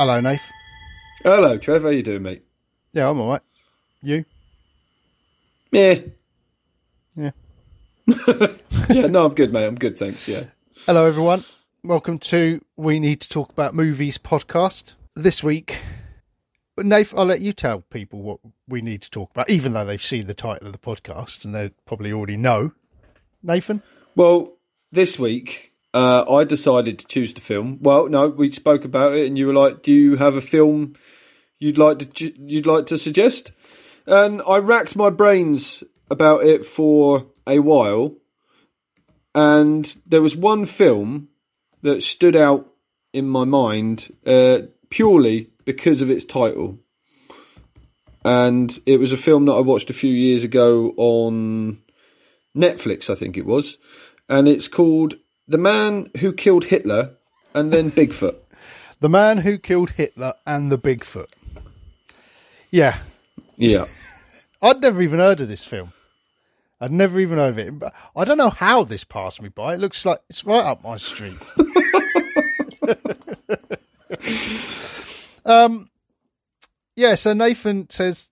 Hello, Nath. Hello, Trev. How you doing, mate? Yeah, I'm all right. You? Yeah. Yeah. yeah, no, I'm good, mate. I'm good, thanks. Yeah. Hello, everyone. Welcome to We Need to Talk About Movies podcast. This week, Nath, I'll let you tell people what we need to talk about, even though they've seen the title of the podcast and they probably already know. Nathan? Well, this week, uh, I decided to choose the film. Well, no, we spoke about it, and you were like, "Do you have a film you'd like to you'd like to suggest?" And I racked my brains about it for a while, and there was one film that stood out in my mind uh, purely because of its title. And it was a film that I watched a few years ago on Netflix, I think it was. And it's called The Man Who Killed Hitler and Then Bigfoot. The Man Who Killed Hitler and the Bigfoot. Yeah, Yeah. I'd never even heard of this film. I'd never even heard of it. I don't know how this passed me by. It looks like it's right up my street. um, yeah. So Nathan says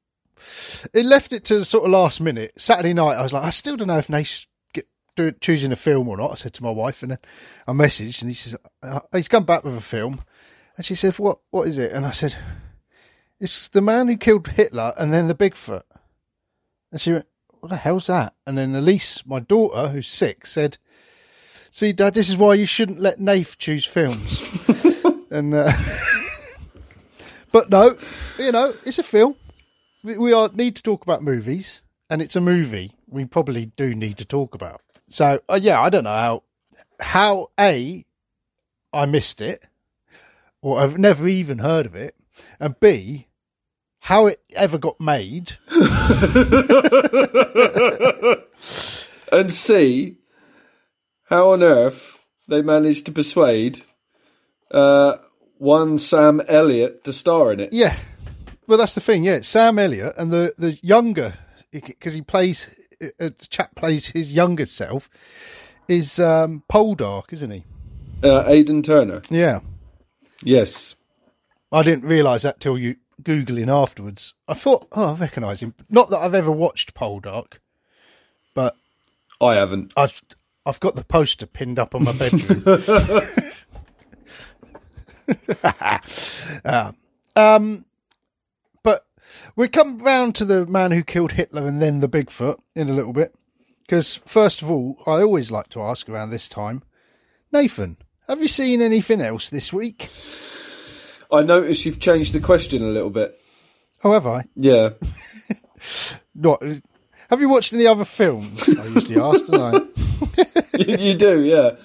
it left it to the sort of last minute. Saturday night, I was like, I still don't know if get, do, choosing a film or not. I said to my wife, and then I messaged, and he says uh, he's come back with a film, and she said, "What? What is it?" And I said, "It's the man who killed Hitler and then the Bigfoot." And she went, What the hell's that? And then Elise, my daughter, who's six, said, See, Dad, this is why you shouldn't let Nath choose films. and, uh, but no, you know, it's a film. We, we are need to talk about movies, and it's a movie we probably do need to talk about. So, uh, yeah, I don't know how, how A, I missed it, or I've never even heard of it, and B, how it ever got made. and c how on earth they managed to persuade uh, one Sam Elliott to star in it. Yeah. Well, that's the thing. Yeah, Sam Elliott and the the younger because he plays the chap plays his younger self is um, Poldark, isn't he? Uh, Aidan Turner. Yeah. Yes. I didn't realise that till you googling afterwards. I thought, oh, I recognise him. Not that I've ever watched Poldark, but I haven't. I've I've got the poster pinned up on my bedroom. uh, um, we come round to the man who killed Hitler and then the Bigfoot in a little bit. Because first of all, I always like to ask around this time, Nathan, have you seen anything else this week? I notice you've changed the question a little bit. Oh, have I? Yeah. Not. Have you watched any other films? I usually ask, don't I? you, you do, yeah.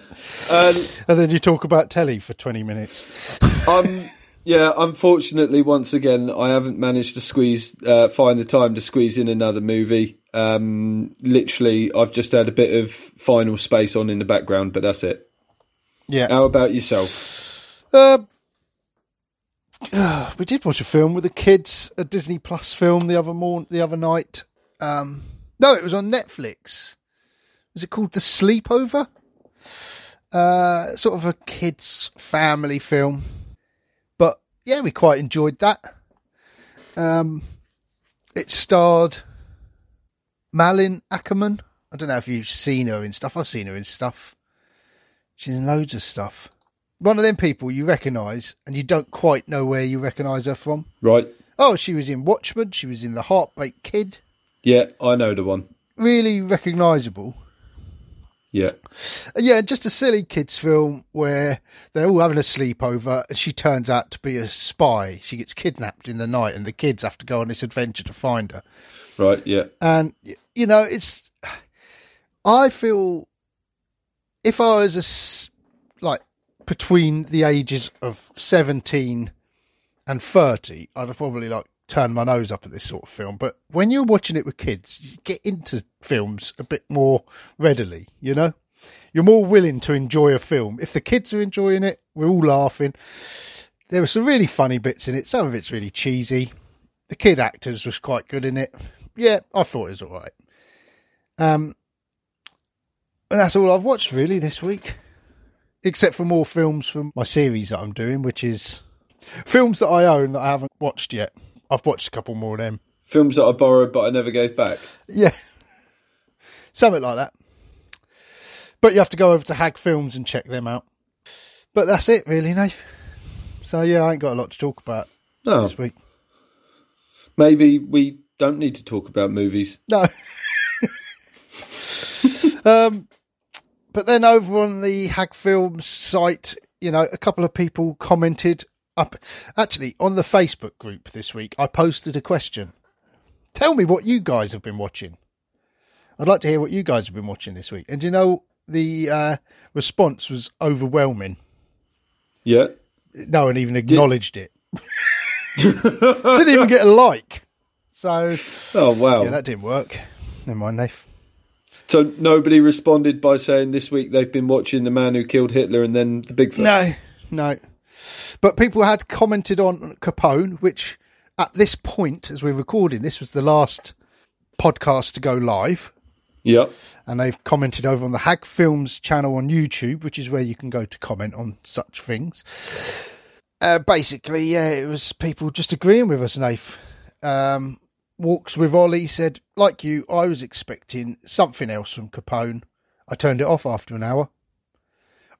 Um, And then you talk about telly for twenty minutes. um, yeah, unfortunately, once again, I haven't managed to squeeze, uh, find the time to squeeze in another movie. Um, literally, I've just had a bit of final space on in the background, but that's it. Yeah. How about yourself? Uh, we did watch a film with the kids, a Disney Plus film the other morn, the other night. Um, no, it was on Netflix. Was it called The Sleepover? Uh, sort of a kids' family film, yeah, we quite enjoyed that. Um, it starred Malin Akerman. I don't know if you've seen her in stuff. I've seen her in stuff. She's in loads of stuff. One of them people you recognise and you don't quite know where you recognise her from. Right. Oh, she was in Watchmen. She was in The Heartbreak Kid. Yeah, I know the one. Really recognisable. Yeah. Yeah, just a silly kids' film where they're all having a sleepover and she turns out to be a spy. She gets kidnapped in the night and the kids have to go on this adventure to find her. Right. Yeah. And, you know, it's. I feel if I was a. like between the ages of 17 and 30, I'd have probably like turned my nose up at this sort of film. But when you're watching it with kids, you get into films a bit more readily, you know? You're more willing to enjoy a film. If the kids are enjoying it, we're all laughing. There were some really funny bits in it. Some of it's really cheesy. The kid actors was quite good in it. Yeah, I thought it was all right. Um, and that's all I've watched really this week, except for more films from my series that I'm doing, which is Films that I own that I haven't watched yet. I've watched a couple more of them. Films that I borrowed but I never gave back. Yeah. Something like that. But you have to go over to Hag Films and check them out. But that's it, really, Nate. So, yeah, I ain't got a lot to talk about Oh, this week. maybe we don't need to talk about movies. No. um, but then over on the Hag Films site, you know, a couple of people commented up. Actually, on the Facebook group this week, I posted a question. Tell me what you guys have been watching. I'd like to hear what you guys have been watching this week. And you know, the uh, response was overwhelming. Yeah. No one even acknowledged it. Didn't even get a like. So, Oh wow. yeah, that didn't work. Never mind, Nath. so nobody responded by saying this week they've been watching the man who killed Hitler and then the Bigfoot. No, no. But people had commented on Capone, which at this point, as we're recording, this was the last podcast to go live. Yeah. And they've commented over on the Hag Films channel on YouTube, which is where you can go to comment on such things. Uh, basically, yeah, it was people just agreeing with us, Nath. Um, Walks with Ollie said, like you, I was expecting something else from Capone. I turned it off after an hour.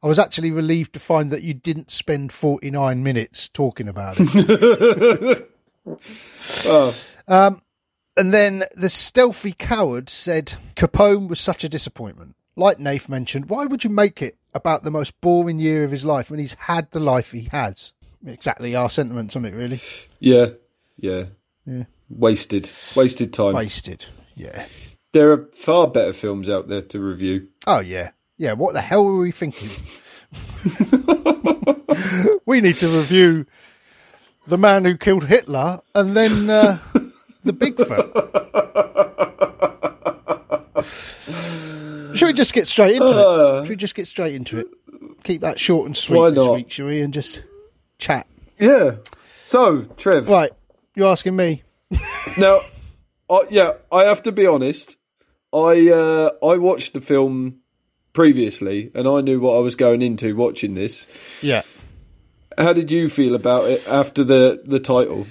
I was actually relieved to find that you didn't spend 49 minutes talking about it. Oh, um, and then the stealthy coward said, Capone was such a disappointment. Like Nath mentioned, why would you make it about the most boring year of his life when he's had the life he has? Exactly our sentiments on it, really. yeah. Yeah. Yeah. Wasted. Wasted time. Wasted. Yeah. There are far better films out there to review. Oh, yeah. Yeah, what the hell were we thinking? we need to review The Man Who Killed Hitler and then uh, The Bigfoot. Should we just get straight into it? Should we just get straight into it? Keep that short and sweet this week, shall we? And just chat. Yeah. So, Trev. Right, you're asking me. Now, I, yeah, I have to be honest. I uh, I watched the film previously, and I knew what I was going into watching this. Yeah. How did you feel about it after the the title?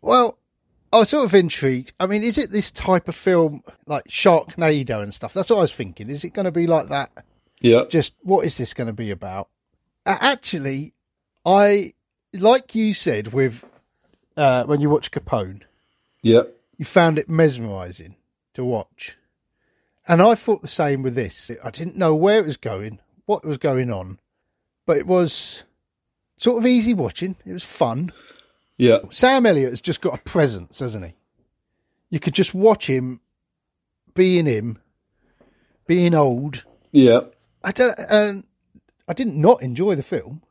Well, I was sort of intrigued. I mean, is it this type of film like Sharknado and stuff? That's what I was thinking. Is it going to be like that? Yeah, Just what is this going to be about? Actually, I like you said with uh, when you watch Capone, yeah, you found it mesmerising to watch, and I thought the same with this. I didn't know where it was going, what was going on, but it was sort of easy watching. It was fun. yeah, Sam Elliott has just got a presence, hasn't he? You could just watch him being him, being old. yeah. I don't, and I didn't not enjoy the film.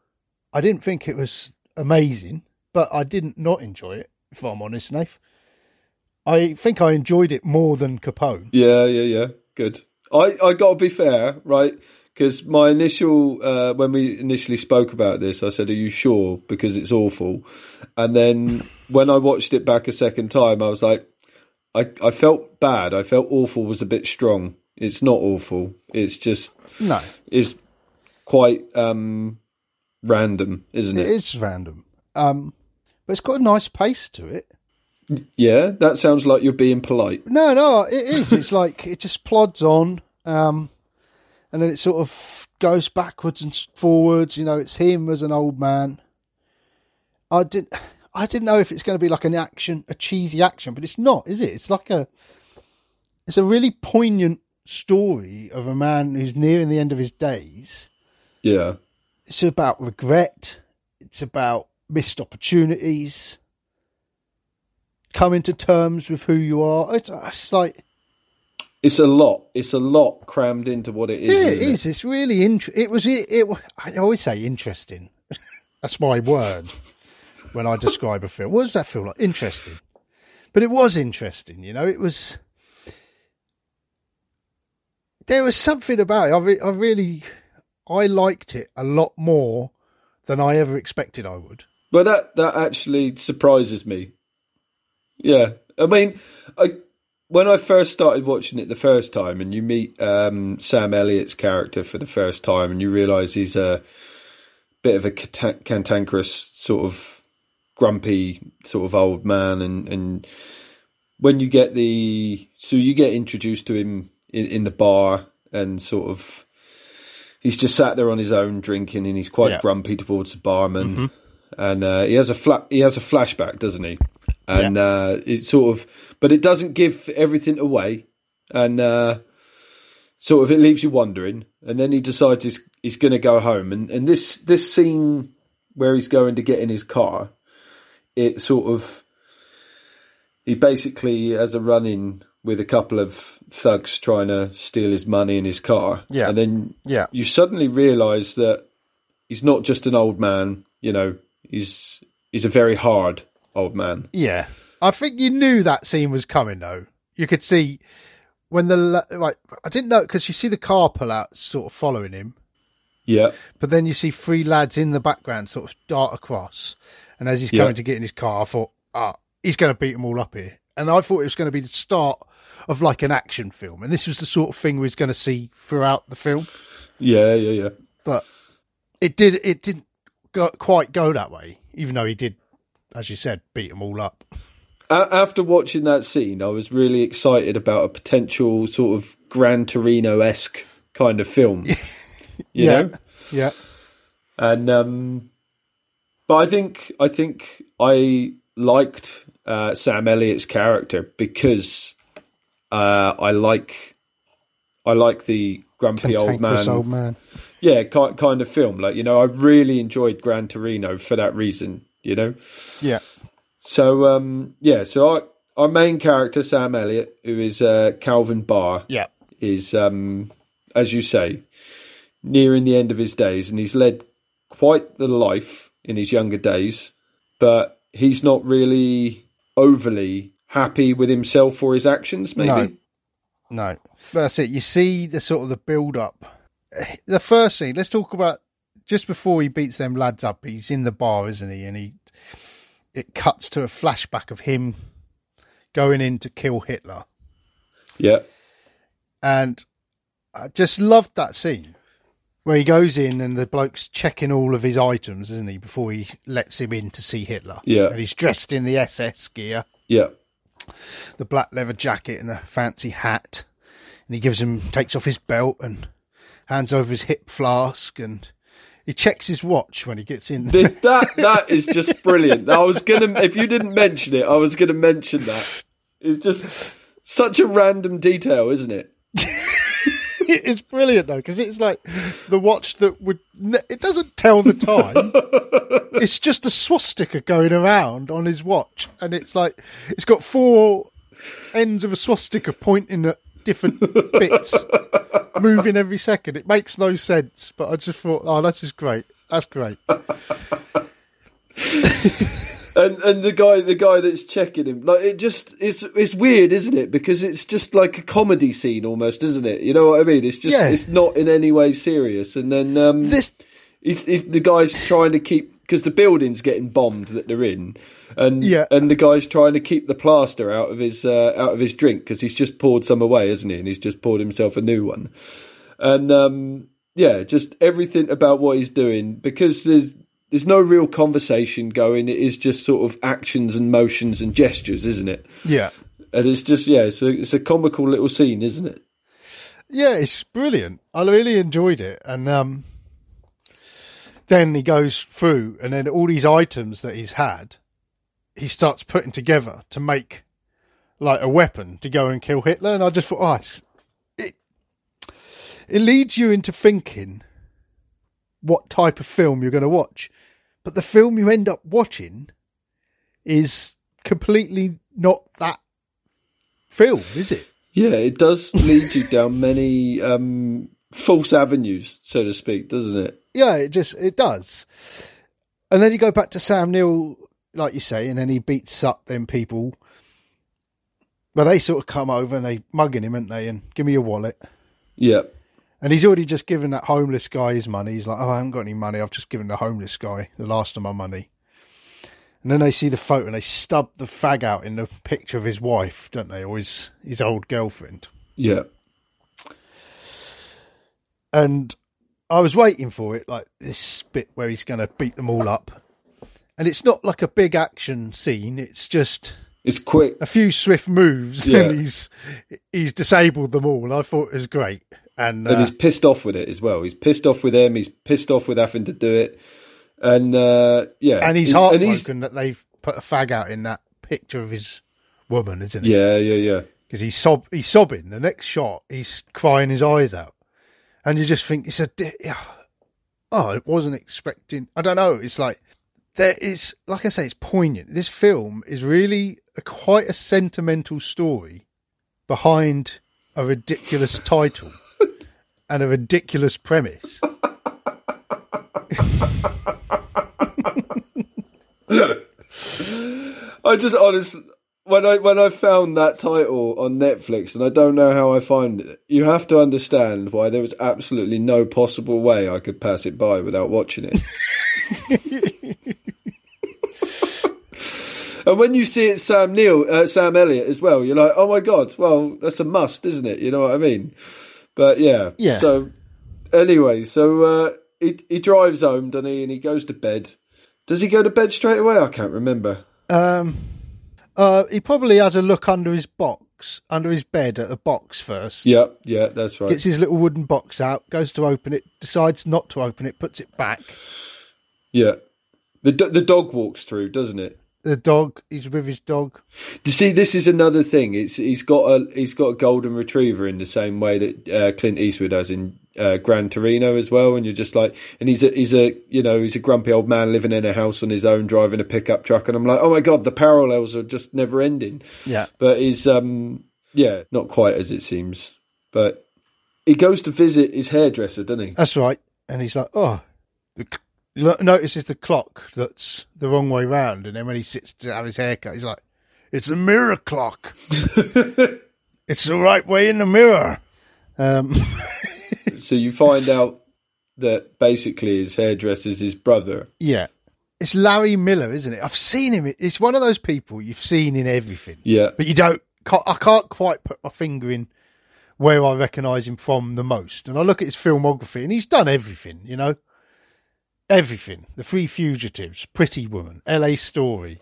I didn't think it was amazing, but I didn't not enjoy it. If I'm honest, Nath, I think I enjoyed it more than Capone. Yeah, yeah, yeah. Good. I, I got to be fair, right? Because my initial, uh, when we initially spoke about this, I said, "Are you sure?" Because it's awful. And then when I watched it back a second time, I was like, I, I felt bad. I felt awful was a bit strong. It's not awful. It's just, No, it's quite um, random, isn't it it? is random, um, but it's got a nice pace to it. Yeah, that sounds like you're being polite. No, no, it is. It's like it just plods on, um, and then it sort of goes backwards and forwards. You know, it's him as an old man. I didn't, I didn't know if it's going to be like an action, a cheesy action, but it's not, is it? It's like a, it's a really poignant story of a man who's nearing the end of his days. Yeah, It's about regret. It's about missed opportunities. Coming to terms with who you are. It's, it's like it's a lot. It's a lot crammed into what it is. Yeah, it is. It's really int- It was. It, it. I always say interesting. That's my word when I describe a film. What does that feel like? Interesting. But it was interesting. You know, it was. There was something about it. I, re- I really, I liked it a lot more than I ever expected I would. But that that actually surprises me. Yeah, I mean, I when I first started watching it the first time, and you meet um, Sam Elliott's character for the first time, and you realise he's a bit of a cantankerous sort of grumpy sort of old man, and and when you get the so you get introduced to him in, in the bar, and sort of he's just sat there on his own drinking, and he's quite Yeah. grumpy towards the barman, and uh, he has a fla- he has a flashback, doesn't he? And uh, it sort of, but it doesn't give everything away, and uh, sort of it leaves you wondering. And then he decides he's, he's going to go home, and and this this scene where he's going to get in his car, it sort of he basically has a run in with a couple of thugs trying to steal his money in his car. Yeah. And then Yeah. you suddenly realise that he's not just an old man, you know, he's he's a very hard old man. Yeah, I think you knew that scene was coming though. You could see when the like I didn't know because you see the car pull out, sort of following him, Yeah. but then you see three lads in the background sort of dart across, and as he's Yeah. coming to get in his car, I thought, ah, he's going to beat them all up here, and I thought it was going to be the start of like an action film, and this was the sort of thing we was going to see throughout the film, Yeah, yeah, yeah. but it did it didn't go, quite go that way, even though he did, as you said, beat them all up. After watching that scene, I was really excited about a potential sort of Gran Torino esque kind of film. you yeah, know? yeah, and um, but I think I think I liked uh, Sam Elliott's character because uh, I like I like the grumpy old man, old man. yeah, ki- kind of film. Like you know, I really enjoyed Gran Torino for that reason. You know, Yeah. so um, yeah, so our our main character Sam Elliott, who is uh, Calvin Barr, Yeah. is, um, as you say, nearing the end of his days, and he's led quite the life in his younger days, but he's not really overly happy with himself or his actions. Maybe, No. No. But that's it. You see the sort of the build up. The first scene, let's talk about just before he beats them lads up, he's in the bar, isn't he? And he it cuts to a flashback of him going in to kill Hitler. yeah, And I just loved that scene where he goes in and the bloke's checking all of his items, isn't he, before he lets him in to see Hitler. Yeah. And he's dressed in the SS gear. yeah, the black leather jacket and the fancy hat. And he gives him, takes off his belt and hands over his hip flask and he checks his watch when he gets in. Th- that that is just brilliant. I was gonna, if you didn't mention it, I was gonna mention that. It's just such a random detail, isn't it? it's brilliant though because it's like the watch that would. It doesn't tell the time. it's just a swastika going around on his watch, and it's like it's got four ends of a swastika pointing at different bits, moving every second. It makes no sense, but I just thought, oh, that's just great. That's great. and and the guy the guy that's checking him like it just it's it's weird isn't it because it's just like a comedy scene almost isn't it you know what i mean it's just Yeah. it's not in any way serious and then um This he's, he's the guy's trying to keep because the building's getting bombed that they're in and Yeah. and the guy's trying to keep the plaster out of his uh, out of his drink because he's just poured some away isn't he and he's just poured himself a new one and um yeah just everything about what he's doing because there's there's no real conversation going it is just sort of actions and motions and gestures isn't it Yeah. and it's just yeah it's a, it's a comical little scene isn't it Yeah, it's brilliant. I really enjoyed it. And um, then he goes through, and then all these items that he's had, he starts putting together to make like a weapon to go and kill Hitler. And I just thought, oh, it, it leads you into thinking what type of film you're going to watch. But the film you end up watching is completely not that film, is it? Yeah, it does lead you down many um, false avenues, so to speak, doesn't it? Yeah, it just it does. And then you go back to Sam Neill, like you say, and then he beats up them people. But they sort of come over and they mugging him, aren't they? And give me your wallet. Yeah, And he's already just given that homeless guy his money. He's like, oh, I haven't got any money. I've just given the homeless guy the last of my money. And then they see the photo and they stub the fag out in the picture of his wife, don't they? Or his, his old girlfriend. yeah, and I was waiting for it, like this bit where he's going to beat them all up, and it's not like a big action scene. It's just It's quick. a few swift moves, Yeah. and he's he's disabled them all. I thought it was great, and, and uh, he's pissed off with it as well. He's pissed off with them. He's pissed off with having to do it, and uh, yeah, and he's and heartbroken he's- that they've put a fag out in that picture of his woman, isn't he? yeah, yeah, yeah. because he's sob he's sobbing. The next shot, he's crying his eyes out, and you just think it's a oh, I wasn't expecting. I don't know. It's like there is, like I say, it's poignant. This film is really a, quite a sentimental story behind a ridiculous title and a ridiculous premise. I just honestly when I when I found that title on Netflix, and I don't know how I find it. You have to understand why there was absolutely no possible way I could pass it by without watching it. and when you see it, Sam Neil, uh, Sam Elliott as well, you're like, oh my god, well that's a must, isn't it? You know what I mean? But yeah, Yeah. So anyway, so uh, he he drives home, doesn't he? And he goes to bed. Does he go to bed straight away? I can't remember. Um, uh, he probably has a look under his box, under his bed at the box first. Yeah, yeah, that's right. gets his little wooden box out, goes to open it, decides not to open it, puts it back. Yeah, the the dog walks through, doesn't it? The dog, he's with his dog. You see, this is another thing. It's he's got a he's got a golden retriever in the same way that uh, Clint Eastwood has in uh, Gran Torino as well. And you're just like, and he's a he's a you know he's a grumpy old man living in a house on his own, driving a pickup truck. And I'm like, oh my god, the parallels are just never ending. Yeah. But he's um yeah, not quite as it seems. But he goes to visit his hairdresser, doesn't he? That's right. And he's like, oh, the, notices the clock that's the wrong way round. And then when he sits to have his haircut, he's like, it's a mirror clock. it's the right way in the mirror. Um, so you find out that basically his hairdresser's his brother. yeah. It's Larry Miller, isn't it? I've seen him. It's one of those people you've seen in everything. Yeah. but you don't. I can't quite put my finger in where I recognise him from the most. And I look at his filmography, and he's done everything. You know, everything. The Three Fugitives, Pretty Woman, L.A. Story,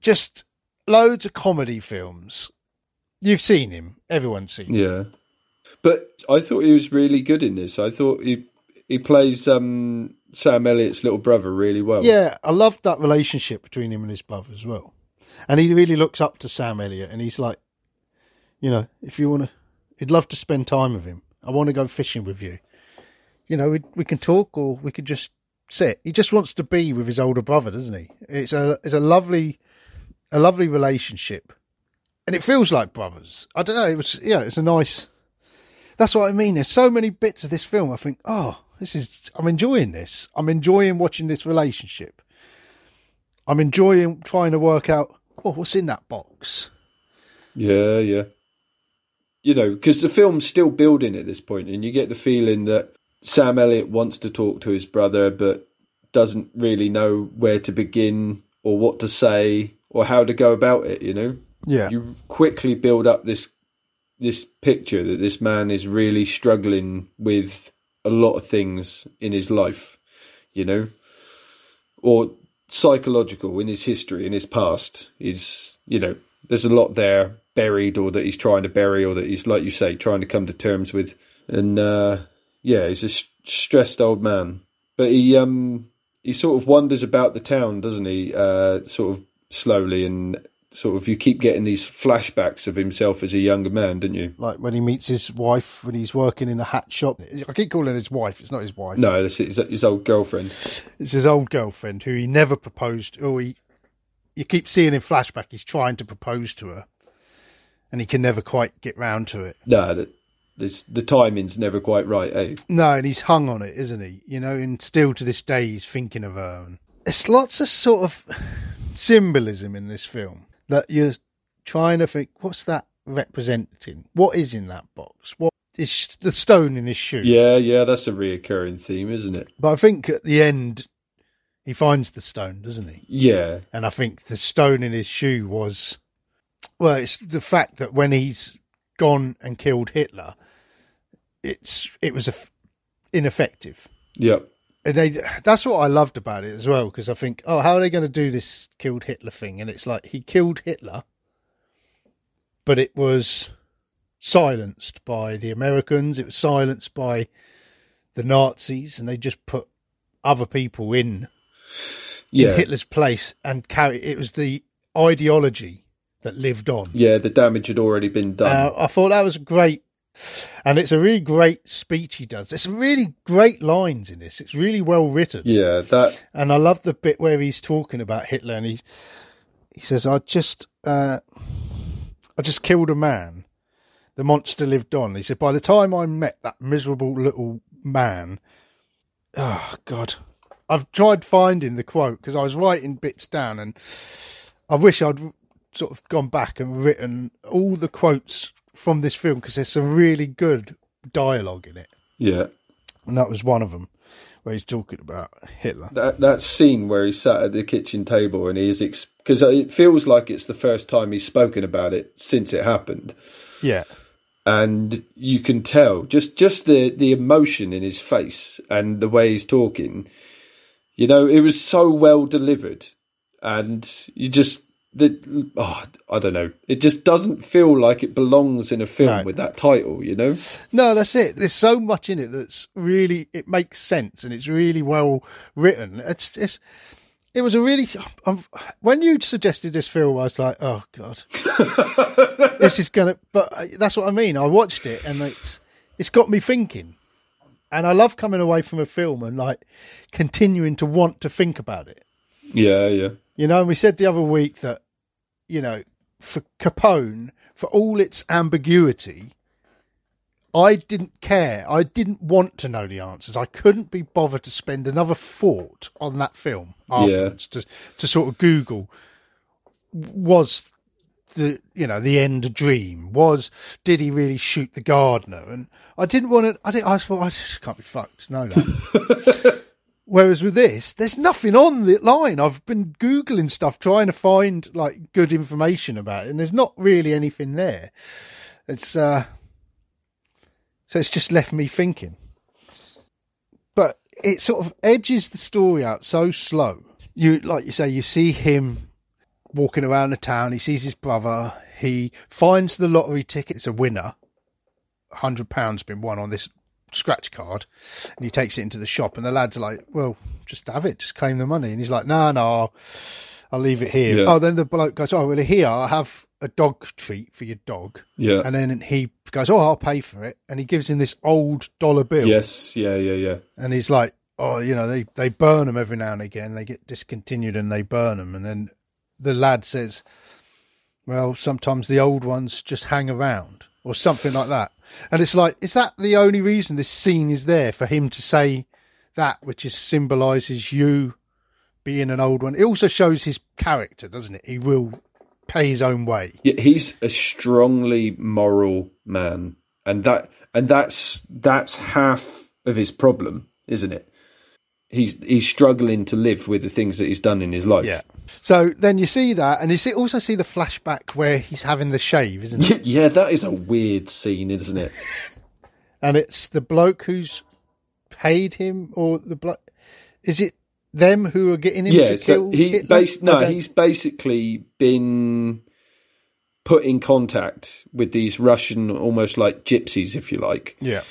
just loads of comedy films. You've seen him. Everyone's seen. him. Yeah. But I thought he was really good in this. I thought he he plays um, Sam Elliott's little brother really well. Yeah, I loved that relationship between him and his brother as well. And he really looks up to Sam Elliott, and he's like, you know, if you want to, he'd love to spend time with him. I want to go fishing with you. You know, we we can talk, or we could just sit. He just wants to be with his older brother, doesn't he? It's a it's a lovely, a lovely relationship, and it feels like brothers. I don't know. It was yeah, it's a nice. That's what I mean. There's so many bits of this film. I think, oh, this is. I'm enjoying this. I'm enjoying watching this relationship. I'm enjoying trying to work out. Oh, what's in that box? Yeah, yeah. You know, because the film's still building at this point, and you get the feeling that Sam Elliott wants to talk to his brother, but doesn't really know where to begin or what to say or how to go about it. You know, Yeah, you quickly build up this this picture that this man is really struggling with a lot of things in his life, you know, or psychological in his history, in his past. Is you know, there's a lot there buried, or that he's trying to bury, or that he's like you say, trying to come to terms with. And uh, yeah, he's a s- stressed old man, but he um he sort of wanders about the town, doesn't he? Uh, sort of slowly and sort of you keep getting these flashbacks of himself as a younger man, don't you? like when he meets his wife when he's working in a hat shop. I keep calling it his wife. It's not his wife. No, it's his, his old girlfriend. It's his old girlfriend who he never proposed. Or he, you keep seeing in flashback, he's trying to propose to her, and he can never quite get round to it. No, that this the timing's never quite right, eh? No, and he's hung on it, isn't he? You know, and still to this day he's thinking of her. And it's lots of sort of symbolism in this film that you're trying to think, what's that representing? What is in that box? What is the stone in his shoe? Yeah, yeah, that's a reoccurring theme, isn't it? But I think at the end he finds the stone, doesn't he? Yeah, And I think the stone in his shoe was, well, it's the fact that when he's gone and killed Hitler, it's it was a, ineffective. Yeah. and they, that's what I loved about it as well because I think, oh, how are they going to do this killed Hitler thing? And it's like he killed Hitler, but it was silenced by the Americans. It was silenced by the Nazis, and they just put other people in Yeah, in Hitler's place and carry. It was the ideology that lived on. yeah. The damage had already been done. Uh, I thought that was great. And it's a really great speech he does. There's some really great lines in this. It's really well written. yeah, that. And I love the bit where he's talking about Hitler and he's, he says, I just, uh, I just killed a man. The monster lived on. He said, by the time I met that miserable little man, oh God, I've tried finding the quote because I was writing bits down and I wish I'd sort of gone back and written all the quotes from this film because there's some really good dialogue in it. Yeah, And that was one of them where he's talking about Hitler. that that scene where he's sat at the kitchen table and he's because it feels like it's the first time he's spoken about it since it happened. Yeah. and you can tell just just the the emotion in his face and the way he's talking you know it was so well delivered and you just the oh, i don't know it just doesn't feel like it belongs in a film No. with that title you know No, that's it. There's so much in it that's really it makes sense and it's really well written. It's it was a really um, when you suggested this film, I was like, oh god, this is gonna. But uh, that's what I mean. I watched it and it's it's got me thinking, and I love coming away from a film and like continuing to want to think about it. yeah yeah You know, and we said the other week that, you know, for Capone, for all its ambiguity, I didn't care. I didn't want to know the answers. I couldn't be bothered to spend another thought on that film afterwards to to sort of Google was the you know the end a dream? Was did he really shoot the gardener? And I didn't want to I didn't I thought I just can't be fucked. No that Whereas with this, there's nothing on the line. I've been googling stuff trying to find like good information about it, and there's not really anything there. It's uh, so it's just left me thinking. But it sort of edges the story out so slow. You like you say, you see him walking around the town. He sees his brother. He finds the lottery ticket. It's a winner. Hundred pounds been won on this scratch card and he takes it into the shop and the lads are like well just have it just claim the money. And he's like no no I'll, leave it here. Yeah. oh then the bloke goes oh well here i have a dog treat for your dog. Yeah. And then he goes oh i'll pay for it. And he gives him this old dollar bill. Yes yeah yeah yeah. And he's like oh you know they, they burn them every now and again they get discontinued and they burn them and then the lad says well sometimes the old ones just hang around or something like that and it's like is that the only reason this scene is there for him to say that which is symbolizes you being an old one? It also shows his character doesn't it? He will pay his own way. Yeah, he's a strongly moral man, and that and that's that's half of his problem, isn't it? He's he's struggling to live with the things that he's done in his life. yeah so then you see that and you see also see the flashback where he's having the shave isn't it yeah, that is a weird scene, isn't it? and it's the bloke who's paid him, or the bloke. Is it them who are getting him yeah, to so kill he bas- no, he's basically been put in contact with these Russian, almost like gypsies, if you like, yeah,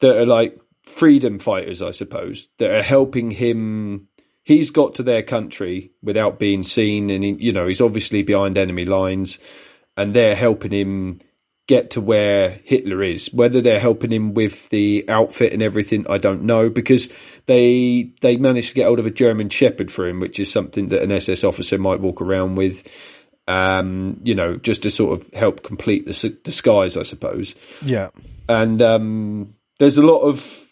that are like freedom fighters, I suppose, that are helping him. He's got to their country without being seen, and he, you know he's obviously behind enemy lines, and they're helping him get to where Hitler is. Whether they're helping him with the outfit and everything, I don't know, because they they managed to get hold of a German Shepherd for him, which is something that an SS officer might walk around with. Um, you know, just to sort of help complete the disguise, I suppose yeah, and um, there's a lot of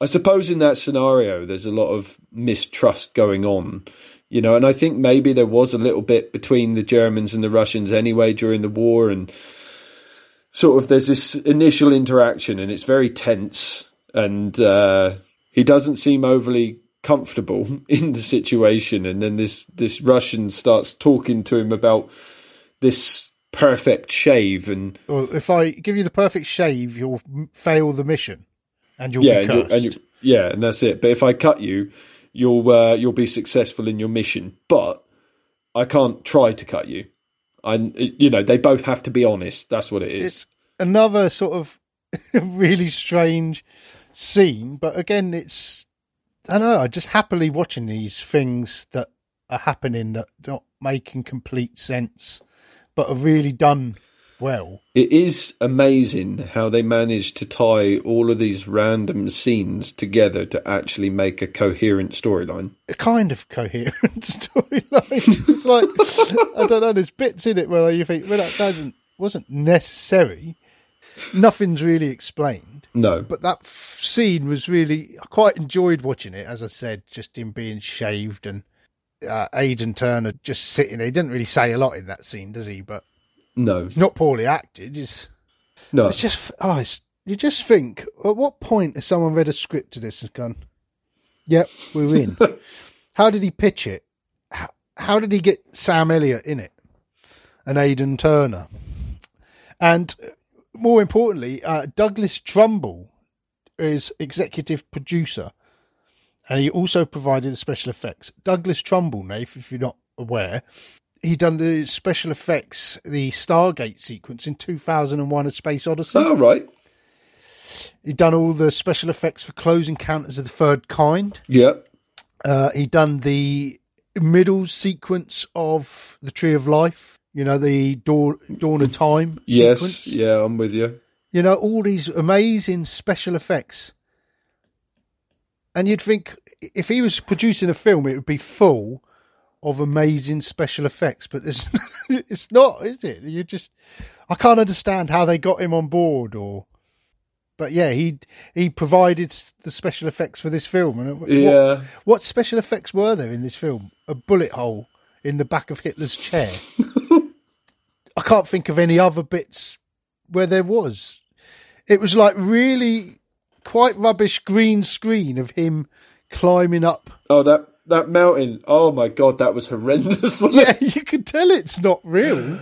i suppose in that scenario there's a lot of mistrust going on you know and i think maybe there was a little bit between the germans and the russians anyway during the war and sort of there's this initial interaction and it's very tense and uh, he doesn't seem overly comfortable in the situation and then this this russian starts talking to him about this perfect shave and or if I give you the perfect shave, you'll fail the mission, and you'll yeah, be and cursed. and, you're, Yeah, and that's it. But if I cut you, you'll uh, you'll be successful in your mission. But I can't try to cut you. I, you know, they both have to be honest. That's what it is. It's another sort of really strange scene, but again, it's I don't know. I'm just happily watching these things that are happening that not making complete sense, but are really done well. It is amazing how they managed to tie all of these random scenes together to actually make a coherent storyline. A kind of coherent storyline. it's like I don't know. There's bits in it where you think, well, that doesn't wasn't necessary. Nothing's really explained. No, But that f- scene was really. I quite enjoyed watching it. As I said, just him being shaved and uh, Aidan Turner just sitting there. He didn't really say a lot in that scene, does he? But no, he's not poorly acted. It's, no. it's just. Oh, it's, you just think, at what point has someone read a script to this and gone, "Yep, we're in." how did he pitch it? How, how did he get Sam Elliott in it and Aidan Turner? And uh, more importantly, uh, Douglas Trumbull is executive producer, and he also provided the special effects. Douglas Trumbull, Nath, if you're not aware, he done the special effects, the Stargate sequence in 2001: A Space Odyssey. All right. He'd done all the special effects for Close Encounters of the Third Kind. Yeah. Uh, he done the middle sequence of the Tree of Life. You know the Dawn, Dawn of Time Yes. sequence. Yeah, I'm with you. You know all these amazing special effects, and you'd think if he was producing a film, it would be full of amazing special effects. But it's it's not, is it? You just I can't understand how they got him on board, or but yeah, he he provided the special effects for this film. And what, Yeah. what special effects were there in this film? A bullet hole in the back of Hitler's chair. I can't think of any other bits where there was. It was like really quite rubbish green screen of him climbing up. Oh, that that mountain. Oh my god, that was horrendous. Yeah, you can tell it's not real.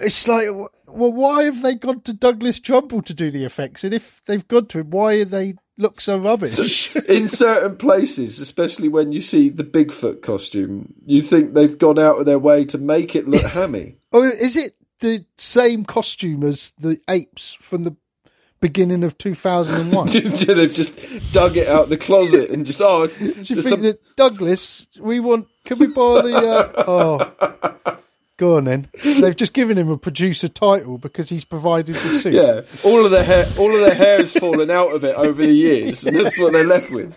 It's like, well, why have they gone to Douglas Trumbull to do the effects? And if they've gone to him, why do they look so rubbish? In certain places, especially when you see the Bigfoot costume, you think they've gone out of their way to make it look hammy. Oh, is it the same costume as the apes from the beginning of 2001? Do They've just dug it out the closet and just oh, it's, you think some- that Douglas, we want, can we borrow the, uh, oh, go on then. They've just given him a producer title because he's provided the suit. yeah, all of the hair, all of the hair has fallen out of it over the years, and that's what they're left with.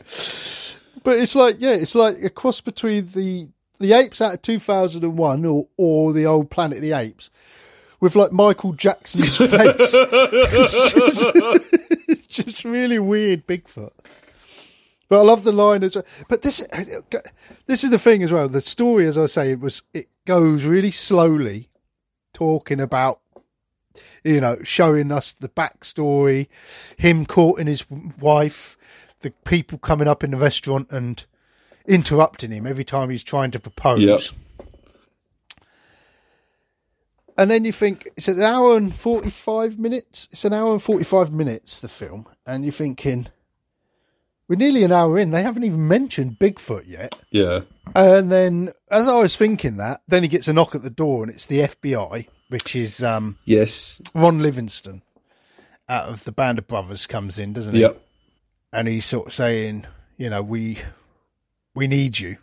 But it's like, yeah, it's like a cross between the, the apes out of 2001 or, or the old Planet of the Apes with like Michael Jackson's face. it's, just, it's just really weird Bigfoot. But I love the line as well. But this, this is the thing as well. The story, as I say, it was it goes really slowly, talking about, you know, showing us the backstory, him courting his wife, the people coming up in the restaurant and interrupting him every time he's trying to propose. Yep. And then you think it's an hour and forty five minutes. It's an hour and forty five minutes the film, and you're thinking we're nearly an hour in. They haven't even mentioned Bigfoot yet. Yeah, And then, as I was thinking that, then he gets a knock at the door, and it's the FBI, which is um, yes, Ron Livingston out of the Band of Brothers comes in, doesn't he? yep. And he's sort of saying, you know, we we need you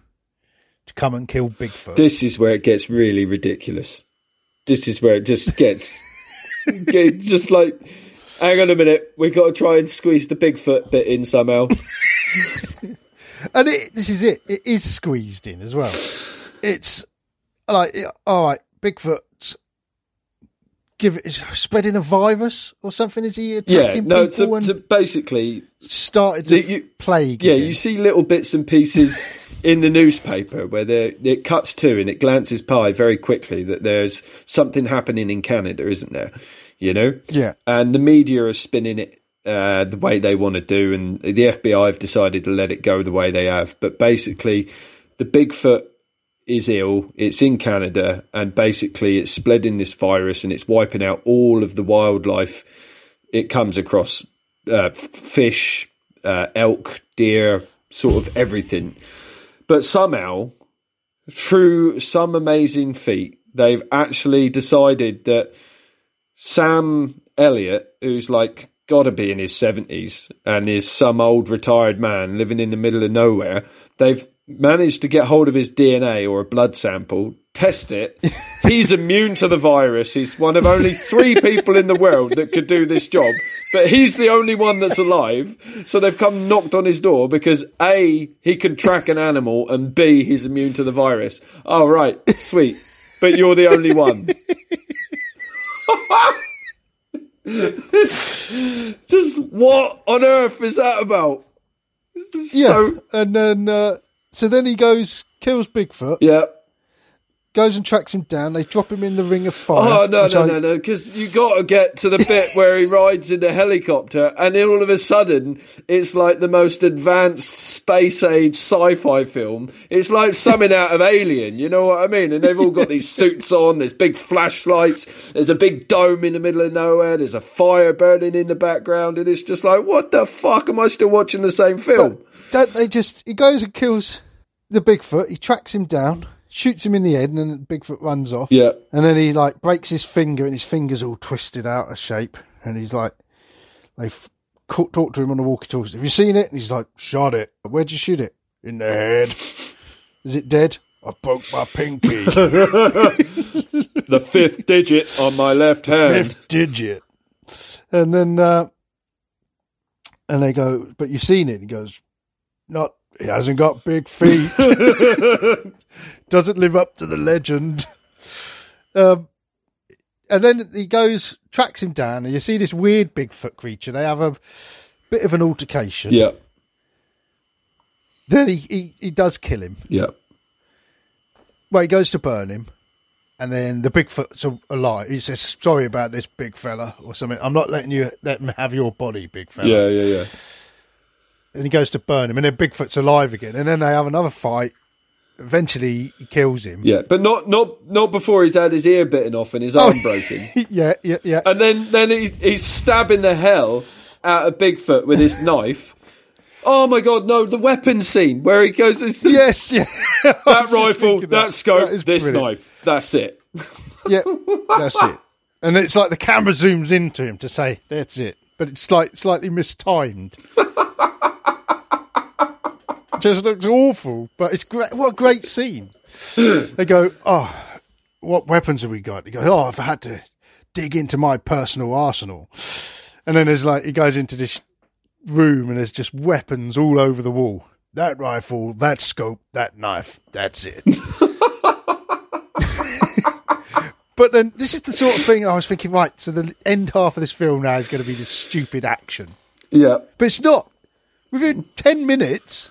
to come and kill Bigfoot. This is where it gets really ridiculous. This is where it just gets, get- just like, hang on a minute, we got to try and squeeze the Bigfoot bit in somehow. and it, this is it. It is squeezed in as well. It's like, all right, Bigfoot. Give it spreading a virus or something? Is he yeah, attacking no. people so basically, started to the- you- plague? yeah, again? you see little bits and pieces in the newspaper where there it cuts to and it glances by very quickly that there's something happening in Canada, isn't there? You know, Yeah. and the media are spinning it uh, the way they want to do, and the FBI have decided to let it go the way they have. But basically, the Bigfoot is ill. It's in Canada, and basically, it's spreading this virus and it's wiping out all of the wildlife it comes across: uh, fish, uh, elk, deer, sort of everything. But somehow, through some amazing feat, they've actually decided that Sam Elliott, who's like got to be in his 70s and is some old retired man living in the middle of nowhere, they've managed to get hold of his DNA or a blood sample, test it. He's immune to the virus. He's one of only three people in the world that could do this job, but he's the only one that's alive. So they've come knocked on his door because A, he can track an animal, and B, he's immune to the virus. Oh, right, sweet. But you're the only one. Just what on earth is that about? Yeah, So, and then uh, so then he goes kills Bigfoot, yeah. Goes and tracks him down. They drop him in the ring of fire. Oh no no I- no no! Because you got to get to the bit where he rides in the helicopter, and then all of a sudden it's like the most advanced space age sci-fi film. It's like something out of Alien. You know what I mean? And they've all got these suits on. There's big flashlights. There's a big dome in the middle of nowhere. There's a fire burning in the background, and it's just like, what the fuck? Am I still watching the same film? Don't they just? He goes and kills the Bigfoot. He tracks him down, shoots him in the head, and then Bigfoot runs off. Yeah. And then he like breaks his finger, and his finger's all twisted out of shape. And he's like, they f- ca- talk to him on the walkie-talkie. Have you seen it? And he's like, shot it. Where'd you shoot it? In the head. Is it dead? I broke my pinky. The fifth digit on my left hand. Fifth digit. And then, uh, and they go, but you've seen it. He goes, not, he hasn't got big feet. Doesn't live up to the legend. Um, and then he goes, tracks him down, and you see this weird Bigfoot creature. They have a bit of an altercation. Yeah, Then he, he, he does kill him. yeah, Well, he goes to burn him. And then the Bigfoot's alive. He says, "Sorry about this, big fella," or something. I'm not letting you let him have your body, big fella. yeah, yeah, yeah. and he goes to burn him, and then Bigfoot's alive again, and then they have another fight. Eventually, he kills him. Yeah, but not not not before he's had his ear bitten off and his Oh. arm broken. yeah, yeah, yeah. And then then he's, he's stabbing the hell out of Bigfoot with his knife. Oh my god, no, the weapon scene where he goes, the- yes, yeah. that rifle, that, scope, That is this brilliant. knife. That's it. Yeah, that's it. And it's like the camera zooms into him to say, "That's it," but it's like slightly mistimed. Just looks awful, but it's great. What a great scene! They go, "Oh, what weapons have we got?" He goes, "Oh, if I had to dig into my personal arsenal," and then there's like he goes into this room and there's just weapons all over the wall. That rifle, that scope, that knife, that's it. But then this is the sort of thing I was thinking, right, so the end half of this film now is going to be this stupid action. Yeah, But it's not. Within 10 minutes,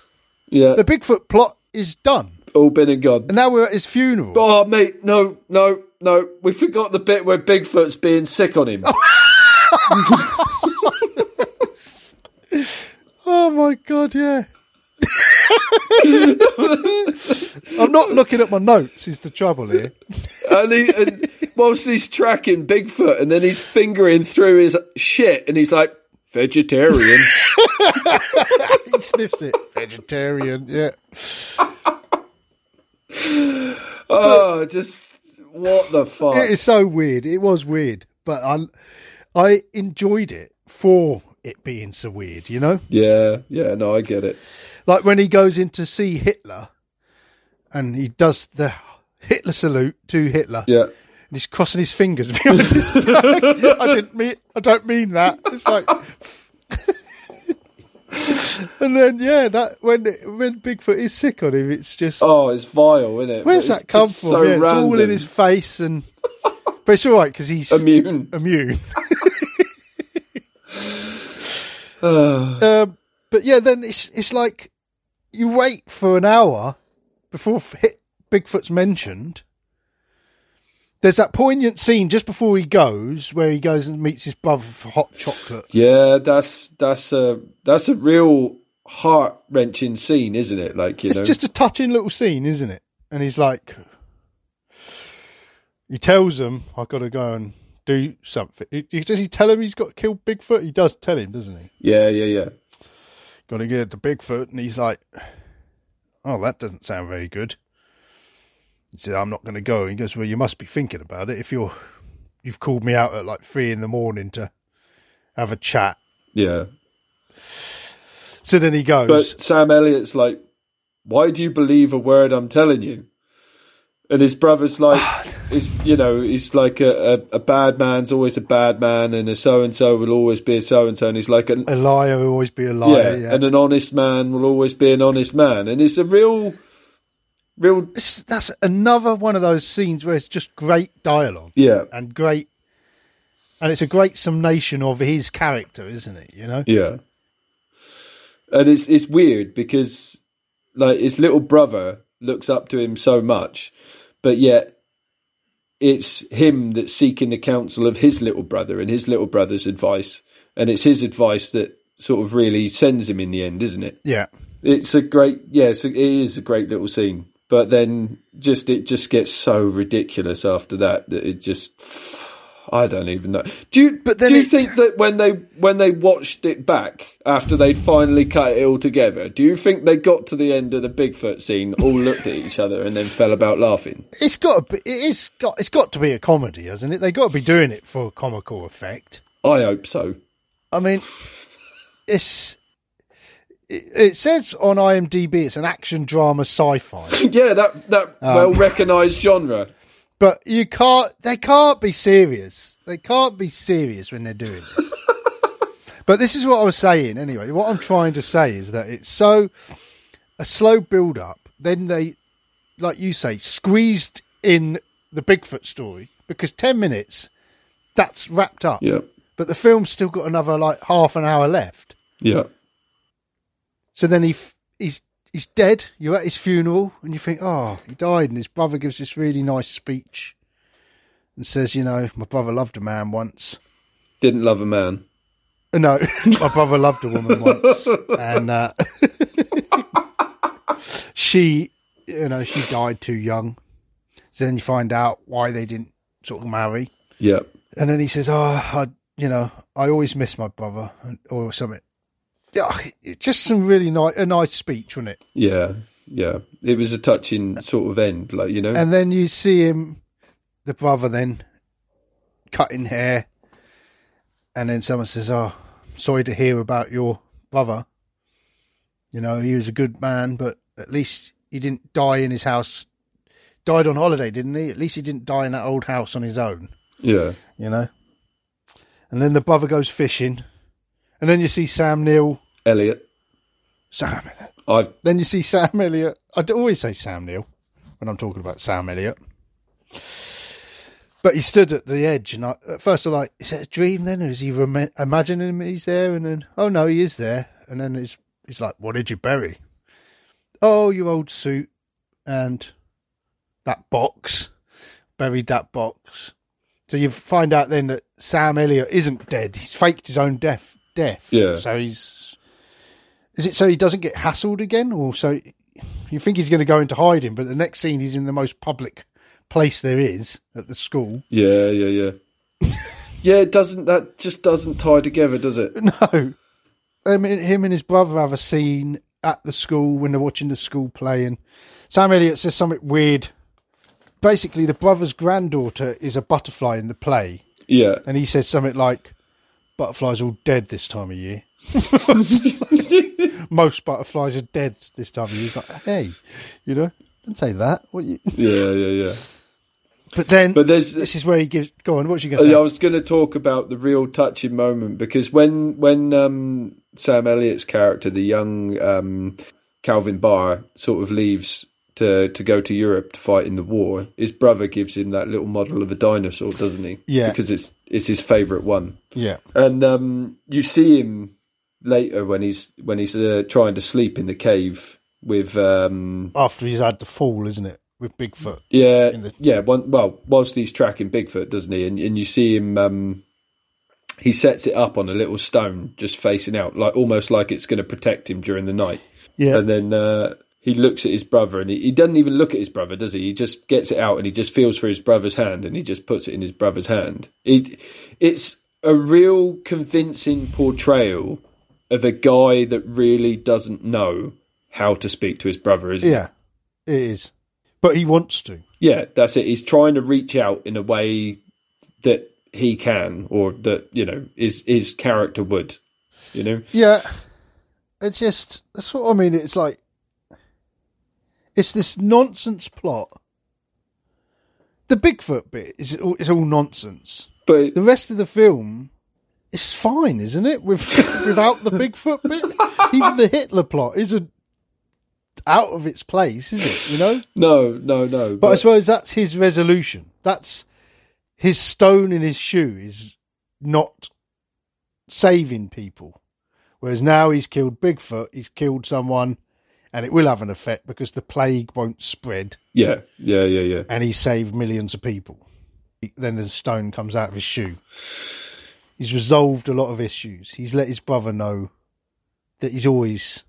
yeah. the Bigfoot plot is done. All been and gone. And now we're at his funeral. Oh, mate, no, no, no. We forgot the bit where Bigfoot's being sick on him. Oh my God, yeah. I'm not looking at my notes, is the trouble here. and, he, and whilst he's tracking Bigfoot, and then he's fingering through his shit, and he's like, vegetarian. He sniffs it. Vegetarian, yeah. oh, just what the fuck? It is so weird. It was weird, but I, I enjoyed it for it being so weird, you know? Yeah, yeah, no, I get it. Like when he goes in to see Hitler and he does the Hitler salute to Hitler. Yeah. And he's crossing his fingers behind his back. I didn't mean I don't mean that. It's like And then yeah, that when when Bigfoot is sick on him, it's just Oh, it's vile, isn't it? where's that come from? So yeah, it's all in his face and but it's all right because he's immune. immune. um, but yeah, then it's it's like you wait for an hour before Bigfoot's mentioned. There's that poignant scene just before he goes, where he goes and meets his brother for hot chocolate. Yeah, that's that's a that's a real heart wrenching scene, isn't it? Like you It's know, just a touching little scene, isn't it? And he's like, he tells him, "I've got to go and do something." He, does he tell him he's got to kill Bigfoot? He does tell him, doesn't he? yeah, yeah, yeah. got to get to Bigfoot, and he's like, "Oh, that doesn't sound very good." He said, "I'm not going to go." He goes, "Well, you must be thinking about it. If you're, you've called me out at like three in the morning to have a chat." Yeah. So then he goes, But Sam Elliott's like, why do you believe a word I'm telling you? And his brother's like, is you know, he's like a, a, a bad man's always a bad man, and a so and so will always be a so and so, and he's like an "A liar will always be a yeah, liar." Yeah, and an honest man will always be an honest man, and it's a real, real It's- that's another one of those scenes where it's just great dialogue yeah, and great, and it's a great summation of his character, isn't it? You know, Yeah. And it's it's weird because like his little brother looks up to him so much, but yet it's him that's seeking the counsel of his little brother and his little brother's advice. And it's his advice that sort of really sends him in the end, isn't it? yeah. It's a great yes, it is a great little scene. But then just it just gets so ridiculous after that that it just I don't even know. Do you But then do you it- think that when they when they watched it back after they'd finally cut it all together, do you think they got to the end of the Bigfoot scene, all looked at each other and then fell about laughing? It's got to be. It is got. It's got to be a comedy, hasn't it? They got to be doing it for a comical effect. I hope so. I mean, it's. It, says on IMDb it's an action drama sci-fi, yeah, that that Um, well recognised genre. but you can't. They can't be serious. They can't be serious when they're doing this. but this is what I was saying anyway. What I'm trying to say is that it's so a slow build up. Then they, like you say, squeezed in the Bigfoot story because ten minutes, that's wrapped up. Yeah. But the film's still got another like half an hour left. Yeah. So then he f- he's he's dead. You're at his funeral, and you think, oh, he died. And his brother gives this really nice speech and says, you know, my brother loved a man once. Didn't love a man. Uh, No, my brother loved a woman once, and uh, she, you know, she died too young. So then you find out why they didn't sort of marry. Yeah. And then he says, "Oh, I, you know, I always miss my brother," or something. Yeah, just some really nice, a nice speech, wasn't it? Yeah. Yeah. It was a touching sort of end, like, you know? And then you see him, the brother, then cutting hair, and then someone says, "Oh, sorry to hear about your brother. You know, he was a good man, but at least he didn't die in his house. Died on holiday, didn't he? At least he didn't die in that old house on his own." yeah. you know. And then the brother goes fishing, and then you see Sam Neill. Elliott. Sam. I've Then you see Sam Elliott. I always say Sam Neill when I'm talking about Sam Elliott. But he stood at the edge, and I, at first I'm like, "Is it a dream? Then, or is he rem- imagining he's there?" And then, "Oh no, he is there." And then he's he's like, "What did you bury?" Oh, your old suit and that box. Buried that box. So you find out then that Sam Elliott isn't dead. He's faked his own death. Death. Yeah. So he's. Is it so he doesn't get hassled again, or so you think he's going to go into hiding? But the next scene, he's in the most public place there is at the school. Yeah, yeah, yeah. yeah, it doesn't that just doesn't tie together, does it? No, I mean him and his brother have a scene at the school when they're watching the school play, and Sam Elliott says something weird. Basically, the brother's granddaughter is a butterfly in the play, Yeah. and he says something like, "Butterflies all dead this time of year." Most butterflies are dead this time of year. He's like, "Hey, you know, don't say that." What you? Yeah, yeah, yeah. But then, But there's this is where he gives. Go on, what's you going to say? I was going to talk about the real touching moment because when when um, Sam Elliott's character, the young um, Calvin Barr, sort of leaves to to go to Europe to fight in the war, his brother gives him that little model of a dinosaur, doesn't he? Yeah. because it's it's his favourite one, yeah, and um, you see him later when he's when he's uh, trying to sleep in the cave with um, after he's had the fall, isn't it, with Bigfoot? yeah, the- yeah. One, well, whilst he's tracking Bigfoot, doesn't he? And, and you see him. Um, he sets it up on a little stone, just facing out, like almost like it's going to protect him during the night. Yeah, And then uh, he looks at his brother, and he, he doesn't even look at his brother, does he? He just gets it out, and he just feels for his brother's hand, and he just puts it in his brother's hand. It, it's a real convincing portrayal of a guy that really doesn't know how to speak to his brother, isn't Yeah, it is. But he wants to. Yeah, that's it. He's trying to reach out in a way that he can, or that you know, his his character would. You know, Yeah, it's just that's what I mean. It's like it's this nonsense plot. The Bigfoot bit is all, is all nonsense. but The rest of the film is fine, isn't it? With without the Bigfoot bit, even the Hitler plot isn't out of its place, is it? You know. no, no, no. But I suppose that's his resolution. That's his stone in his shoe is not saving people. Whereas now he's killed Bigfoot, he's killed someone, and it will have an effect because the plague won't spread, yeah, yeah, yeah, yeah. and he saved millions of people. Then the stone comes out of his shoe. He's resolved a lot of issues. He's let his brother know that he's always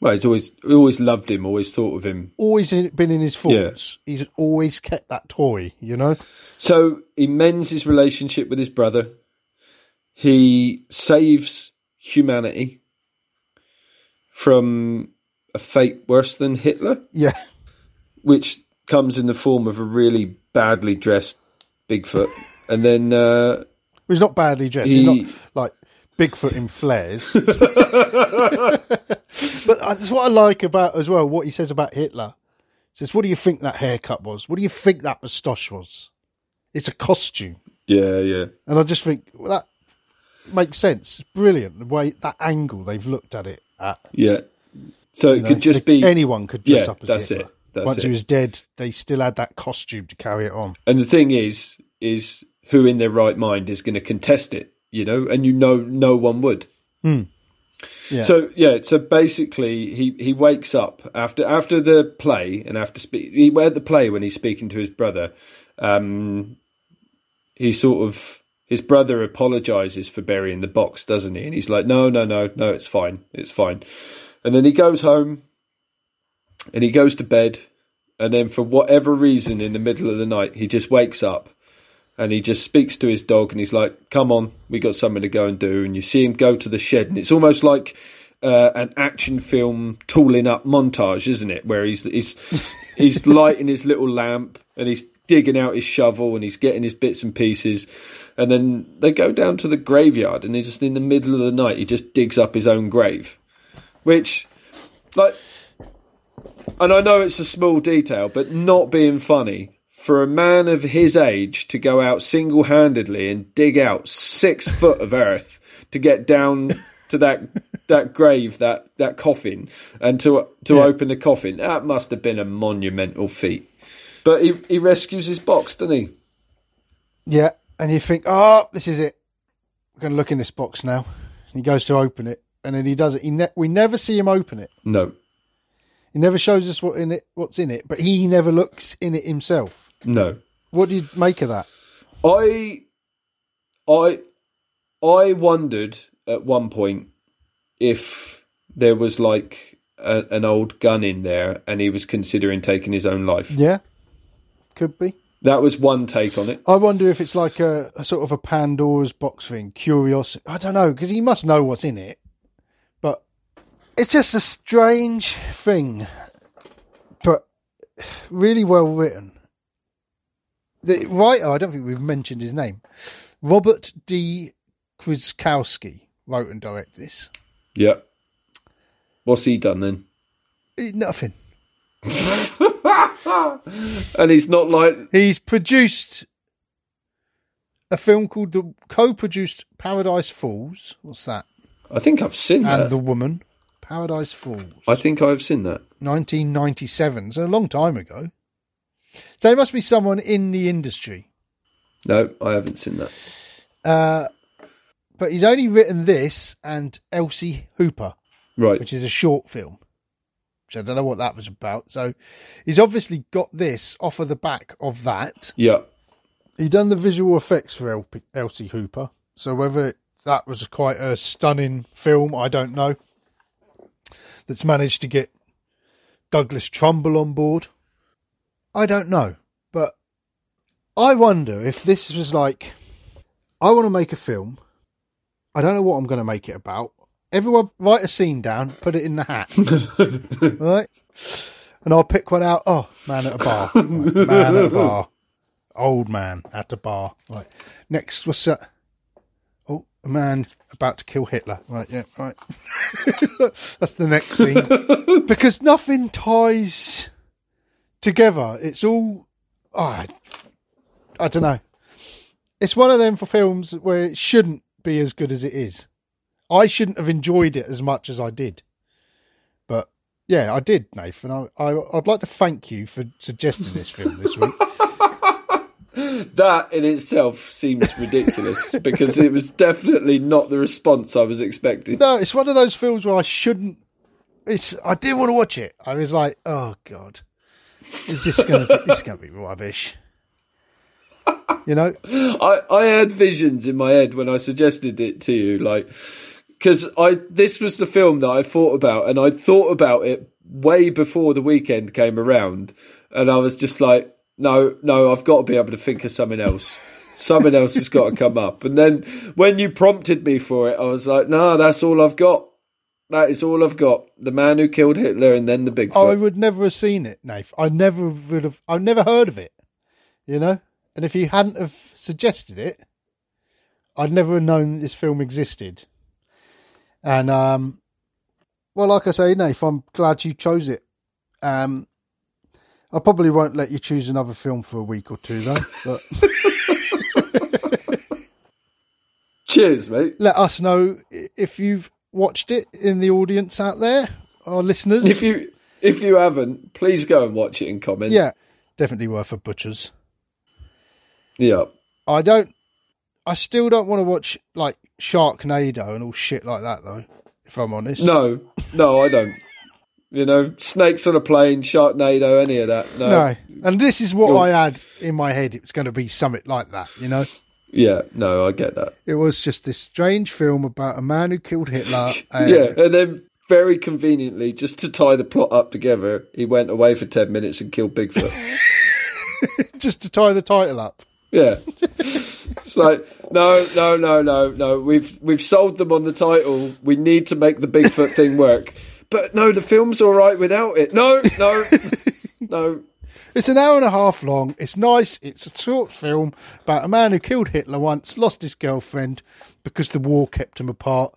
Well, he's always always loved him, always thought of him. always in, been in his thoughts. He's always kept that toy, you know. So he mends his relationship with his brother. He saves humanity from a fate worse than Hitler, Yeah, which comes in the form of a really badly dressed Bigfoot. and then, uh, he's not badly dressed. He- He's not like Bigfoot in flares. but that's what I like about as well. What he says about Hitler. He says, "What do you think that haircut was? What do you think that moustache was? It's a costume." yeah, yeah. And I just think well, that makes sense. It's brilliant the way that angle they've looked at it at. Yeah. So it know. could just be anyone could dress Yeah, up as that's Hitler. it. That's Once it. he was dead, they still had that costume to carry it on. And the thing is, is who in their right mind is going to contest it, you know? And you know, no one would. Yeah. So yeah, so basically, he he wakes up after after the play and after speak. He at the play when he's speaking to his brother. Um, he sort of his brother apologizes for burying the box, doesn't he? And he's like, "No, no, no, no, it's fine, it's fine." And then he goes home, and he goes to bed, and then for whatever reason, in the middle of the night, he just wakes up, and he just speaks to his dog, and he's like, "Come on, we got something to go and do." And you see him go to the shed, and it's almost like uh, an action film tooling up montage, isn't it? Where he's he's he's lighting his little lamp, and he's digging out his shovel, and he's getting his bits and pieces, and then they go down to the graveyard, and he just in the middle of the night, he just digs up his own grave, which, like. And I know it's a small detail, but not being funny for a man of his age to go out single handedly and dig out six foot of earth to get down to that that grave, that that coffin, and to to Yeah. open the coffin, that must have been a monumental feat. But he he rescues his box, doesn't he? Yeah, and you think, oh, this is it. We're going to look in this box now. And he goes to open it, and then he does it. He ne- we never see him open it. No, He never shows us what in it, what's in it, but he never looks in it himself. no. What do you make of that? I, I, I wondered at one point if there was like a, an old gun in there, and he was considering taking his own life. Yeah, could be. That was one take on it. I wonder if it's like a, a sort of a Pandora's box thing, curiosity. I don't know because he must know what's in it, it's just a strange thing, but really well written. The writer, I don't think we've mentioned his name, Robert D. Krzykowski wrote and directed this. Yeah. What's he done then? Nothing. And he's not like He's produced a film called the co-produced Paradise Falls. What's that? I think I've seen that. And that. the Woman. Paradise Falls. I think I've seen that. 1997. So a long time ago. So it must be someone in the industry. No, I haven't seen that. Uh, but he's only written this and Elsie Hooper, Right. which is a short film. Which I don't know what that was about. So he's obviously got this off of the back of that. Yeah. he done the visual effects for El- Elsie Hooper. So whether that was quite a stunning film, I don't know. That's managed to get Douglas Trumbull on board. I don't know, but I wonder if this was like, I want to make a film. I don't know what I'm going to make it about. Everyone write a scene down, put it in the hat. right? And I'll pick one out. Oh, man at a bar. Right, man at a bar. Old man at a bar. Right. Next, what's that? A man about to kill Hitler. Right, yeah, right. That's the next scene. because nothing ties together. It's all. Oh, I, I don't know. It's one of them for films where it shouldn't be as good as it is. I shouldn't have enjoyed it as much as I did. But yeah, I did, Nathan. I, I I'd like to thank you for suggesting this film this week. That in itself seems ridiculous because it was definitely not the response I was expecting. No, it's one of those films where I shouldn't. It's I didn't want to watch it. I was like, oh god, is this gonna be, this is gonna be rubbish? You know, I, I had visions in my head when I suggested it to you, like because I this was the film that I thought about, and I'd thought about it way before the weekend came around, and I was just like, no, no, I've got to be able to think of something else. Something else has got to come up. And then when you prompted me for it, I was like, no, that's all I've got. That is all I've got. The man who killed Hitler and then the big. I would never have seen it, Nath. I never would have. I've never heard of it. You know, and if you hadn't have suggested it, I'd never have known this film existed. And um, well, like I say, Nath, I'm glad you chose it. Um, I probably won't let you choose another film for a week or two, though. But Cheers, mate. let us know if you've watched it in the audience out there, our listeners. If you if you haven't, please go and watch it and comment. yeah, definitely worth a butcher's. Yeah. I don't. I still don't want to watch like Sharknado and all shit like that, though. If I'm honest. No, no, I don't. You know, snakes on a plane, Sharknado, any of that. No. No. And this is what You're- I had in my head. It was going to be something like that, you know? Yeah, no, I get that. It was just this strange film about a man who killed Hitler. And Yeah, and then very conveniently, just to tie the plot up together, he went away for 10 minutes and killed Bigfoot. Just to tie the title up. yeah. It's like, no, no, no, no, no. We've we've sold them on the title. We need to make the Bigfoot thing work. But no, the film's all right without it. No, no, no. It's an hour and a half long. It's nice. It's a short film about a man who killed Hitler once, lost his girlfriend because the war kept him apart.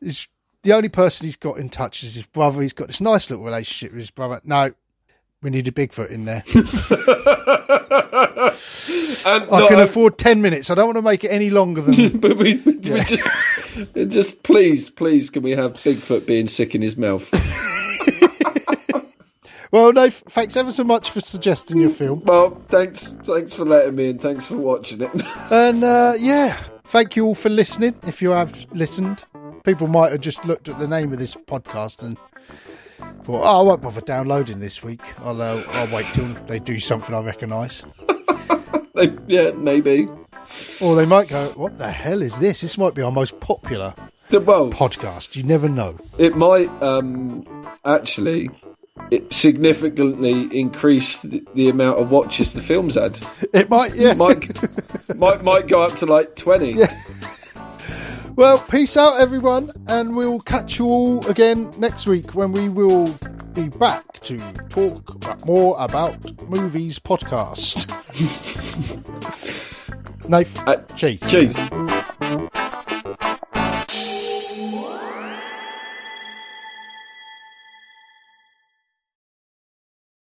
He's, the only person he's got in touch is his brother. He's got this nice little relationship with his brother. No, we need a Bigfoot in there. And I can afford 10 minutes. I don't want to make it any longer than. but we, we, we just, just please, please, can we have Bigfoot being sick in his mouth? well, no, thanks ever so much for suggesting your film. Well, thanks, thanks for letting me, and thanks for watching it. And uh, yeah, thank you all for listening. If you have listened, people might have just looked at the name of this podcast and thought, "Oh, I won't bother downloading this week. I'll uh, I'll wait till they do something I recognise. Yeah, maybe. Or they might go, "What the hell is this? This might be our most popular The- Well, podcast." You never know. it might um, actually it significantly increase the, the amount of watches the film's had. It might, yeah. Might might might go up to like twenty. Well, peace out, everyone, and we'll catch you all again next week when we will be back to talk more about movies podcast. Knife, Uh, cheese. Cheers.